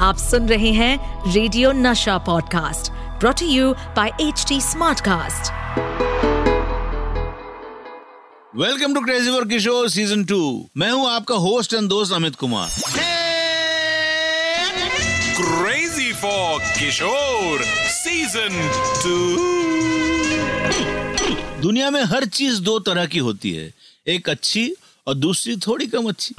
आप सुन रहे हैं radio Nasha podcast brought you by H T Smartcast welcome to Crazy for Kishore season two मैं हूँ आपका होस्ट एंड दोस्त Amit Kumar. Crazy for Kishore season two दुनिया में हर चीज़ दो तरह की होती है एक अच्छी और दूसरी थोड़ी कम अच्छी।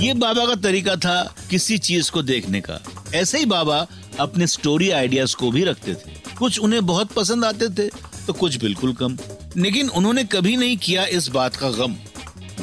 ये बाबा का तरीका था किसी चीज़ को देखने का। ऐसे ही बाबा अपने स्टोरी आइडियाज़ को भी रखते थे। कुछ उन्हें बहुत पसंद आते थे तो कुछ बिल्कुल कम। लेकिन उन्होंने कभी नहीं किया इस बात का गम।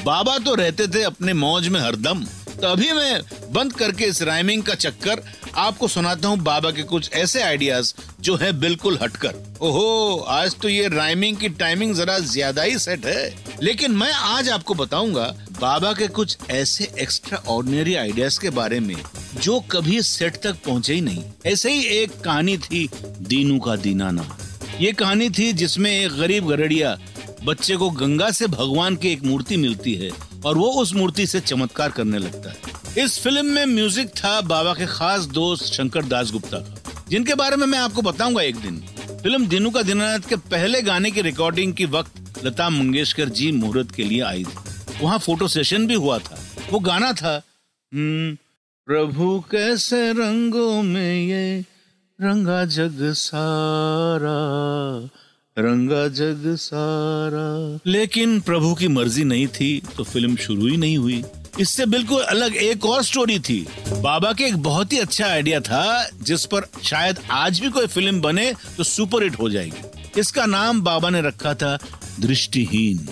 बाबा तो रहते थे अपने मौज में हरदम। तो अभी मैं बंद करके इस राइमिंग का चक्कर आपको सुनाता हूँ बाबा के कुछ ऐसे आइडियाज़ जो है बिल्कुल हटकर। ओहो, आज तो ये राइमिंग की टाइमिंग जरा ज़्यादा ही सेट है। लेकिन मैं आज आपको बताऊँगा बाबा के कुछ ऐसे एक्स्ट्रा ऑर्डिनरी आइडियाज़ के बारे में जो कभी सेट तक पहुँचे ही नहीं। ऐसे ही एक कहानी थी, दीनू का दीनाना। ये कहानी थी जिसमें एक गरीब गरड़िया बच्चे को गंगा से भगवान की एक मूर्ति मिलती है। और वो उस मूर्ति से चमत्कार करने लगता है। इस फ़िल्म में म्यूज़िक था बाबा के खास दोस्त शंकर दास गुप्ता का जिनके बारे में मैं आपको बताऊँगा एक दिन। फ़िल्म दिनू का दीनानाथ के पहले गाने की रिकॉर्डिंग की वक्त लता मंगेशकर जी मुहूर्त के लिए आई थी। वहाँ फ़ोटो सेशन भी हुआ था। वो गाना था "हम्म, प्रभु कैसे रंगों में ये रंगा जग सारा रंगा जग सारा। लेकिन प्रभु की मर्ज़ी नहीं थी तो फ़िल्म शुरू ही नहीं हुई। इससे बिल्कुल अलग एक और स्टोरी थी। बाबा के एक बहुत ही अच्छा आइडिया था, जिस पर शायद आज भी कोई फ़िल्म बने तो सुपर हिट हो जाएगी। इसका नाम बाबा ने रखा था, दृष्टिहीन।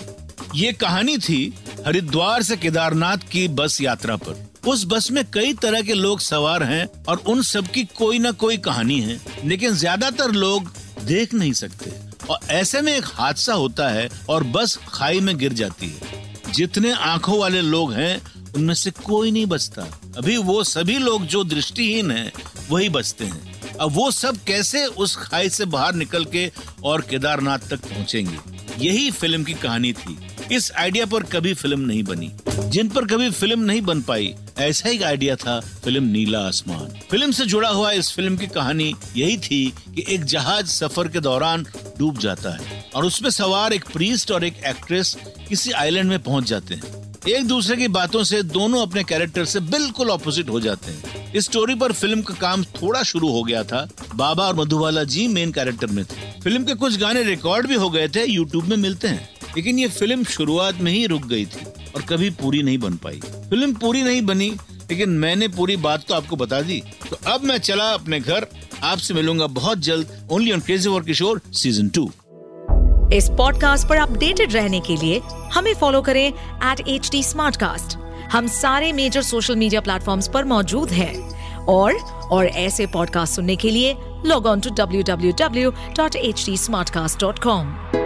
ये कहानी थी हरिद्वार से केदारनाथ की बस यात्रा पर। उस बस में कई तरह के लोग सवार हैं और उन सब की कोई ना कोई कहानी है, लेकिन ज़्यादातर लोग देख नहीं सकते। और ऐसे में एक हादसा होता है और बस खाई में गिर जाती है। जितने आँखों वाले लोग हैं, उनमें से कोई नहीं बचता। अभी वो सभी लोग जो दृष्टिहीन हैं, वही बचते हैं। अब वो सब कैसे उस खाई से बाहर निकल के और केदारनाथ तक पहुँचेंगे? यही फ़िल्म की कहानी थी। इस आइडिया पर कभी फ़िल्म नहीं बनी। जिन पर कभी फ़िल्म नहीं बन पाई, ऐसा ही आइडिया था, फ़िल्म नीला आसमान। फ़िल्म से जुड़ा हुआ इस फ़िल्म की कहानी यही थी कि एक जहाज़ सफ़र के दौरान डूब जाता है और उसमें सवार एक प्रीस्ट और एक एक्ट्रेस किसी आइलैंड में पहुँच जाते हैं। एक दूसरे की बातों से दोनों अपने कैरेक्टर से बिल्कुल ऑपोजिट हो जाते हैं। इस स्टोरी पर फ़िल्म का काम थोड़ा शुरू हो गया था। बाबा और मधुबाला जी मेन कैरेक्टर में थे। फ़िल्म के कुछ गाने रिकॉर्ड भी हो गए थे यूट्यूब में मिलते हैं। लेकिन ये फ़िल्म शुरुआत में ही रुक गई थी और कभी पूरी नहीं बन पाई। फ़िल्म पूरी नहीं बनी लेकिन मैंने पूरी बात तो आपको बता दी। तो अब मैं चला अपने घर। आपसे मिलूँगा बहुत जल्द only on Crazy for Kishore season two इस पॉडकास्ट पर अपडेटेड रहने के लिए हमें फॉलो करें एट एच टी हम सारे मेजर सोशल मीडिया प्लेटफॉर्म्स पर मौजूद हैं। और और ऐसे पॉडकास्ट सुनने के लिए log on to W W W dot H T smartcast dot com